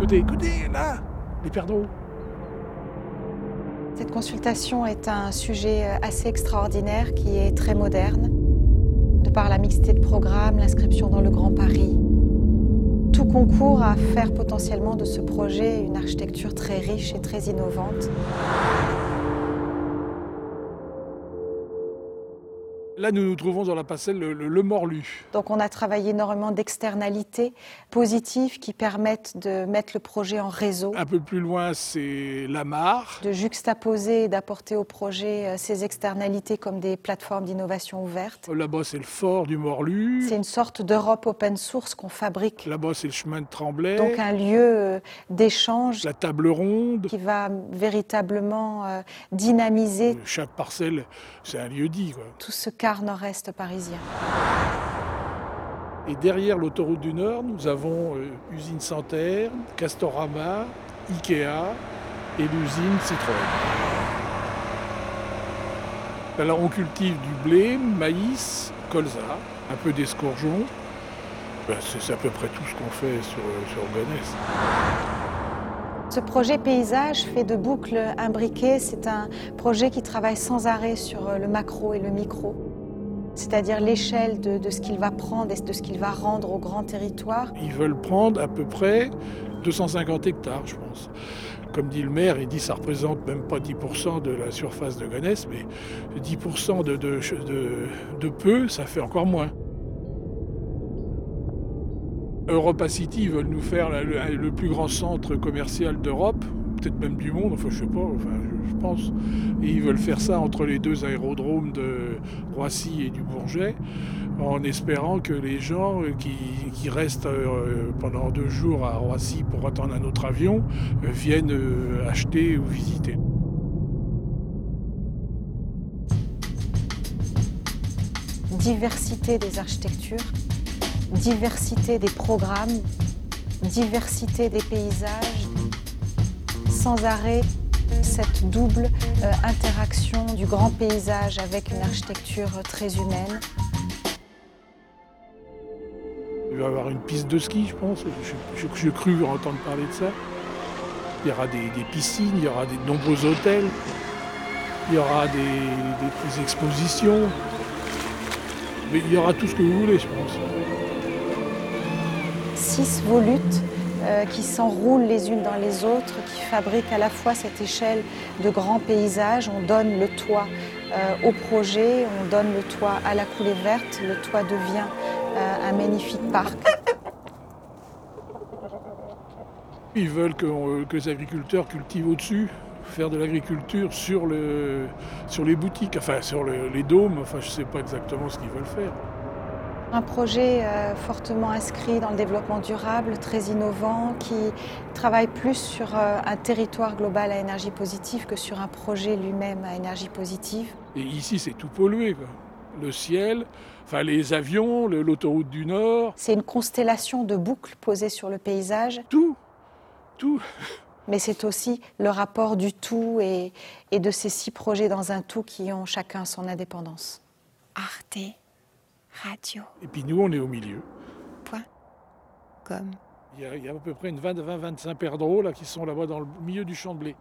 Écoutez, écoutez, là, les perdreaux. Cette consultation est un sujet assez extraordinaire qui est très moderne, de par la mixité de programmes, l'inscription dans le Grand Paris. Tout concourt à faire potentiellement de ce projet une architecture très riche et très innovante. Là, nous nous trouvons dans la parcelle le, le, Morlu. Donc, on a travaillé énormément d'externalités positives qui permettent de mettre le projet en réseau. Un peu plus loin, c'est la mare. De juxtaposer et d'apporter au projet euh, ces externalités comme des plateformes d'innovation ouvertes. Là-bas, c'est le fort du Morlu. C'est une sorte d'Europe open source qu'on fabrique. Là-bas, c'est le chemin de Tremblay. Donc, un lieu euh, d'échange. La table ronde. Qui va véritablement euh, dynamiser. Chaque parcelle, c'est un lieu dit. Quoi. Tout ce cas nord-est parisien. Et derrière l'autoroute du Nord, nous avons euh, Usine Santerre, Castorama, Ikea et l'usine Citroën. Alors on cultive du blé, maïs, colza, un peu d'escourgeon. Ben, c'est à peu près tout ce qu'on fait sur, sur Gonesse. Ce projet paysage fait de boucles imbriquées, c'est un projet qui travaille sans arrêt sur le macro et le micro c'est-à-dire l'échelle de, ce qu'il va prendre et de ce qu'il va rendre au grand territoire. Ils veulent prendre à peu près 250 hectares, je pense. Comme dit le maire, il dit que ça représente même pas 10% de la surface de Gonesse, mais 10% de, de, peu, ça fait encore moins. Europa City veulent nous faire le plus grand centre commercial d'Europe peut-être même du monde, enfin je sais pas, enfin je, pense. Et ils veulent faire ça entre les deux aérodromes de Roissy et du Bourget, en espérant que les gens euh, qui, restent euh, pendant deux jours à Roissy pour attendre un autre avion euh, viennent acheter ou visiter. Diversité des architectures, diversité des programmes, diversité des paysages sans arrêt cette double euh, interaction du grand paysage avec une architecture très humaine. Il va y avoir une piste de ski, je pense. J'ai cru entendre parler de ça. Il y aura des, piscines, il y aura de nombreux hôtels, il y aura des, des, expositions. Mais il y aura tout ce que vous voulez, je pense. Six volutes euh, qui s'enroulent les unes dans les autres, qui fabriquent à la fois cette échelle de grands paysages. On donne le toit euh, au projet, on donne le toit à la coulée verte, le toit devient euh, un magnifique parc. Ils veulent que, les agriculteurs cultivent au-dessus, faire de l'agriculture sur les boutiques, enfin sur les dômes, enfin je ne sais pas exactement ce qu'ils veulent faire. Un projet euh, fortement inscrit dans le développement durable, très innovant, qui travaille plus sur euh, un territoire global à énergie positive que sur un projet lui-même à énergie positive. Et ici, c'est tout pollué. Le ciel, enfin les avions, l'autoroute du Nord. C'est une constellation de boucles posées sur le paysage. Tout, tout. Mais c'est aussi le rapport du tout et, et de ces six projets dans un tout qui ont chacun son indépendance. Arte radio. Et puis nous, on est au milieu. Point. Comme. Il y a, il y a à peu près une 20-25 perdreaux là, qui sont là-bas dans le milieu du champ de blé.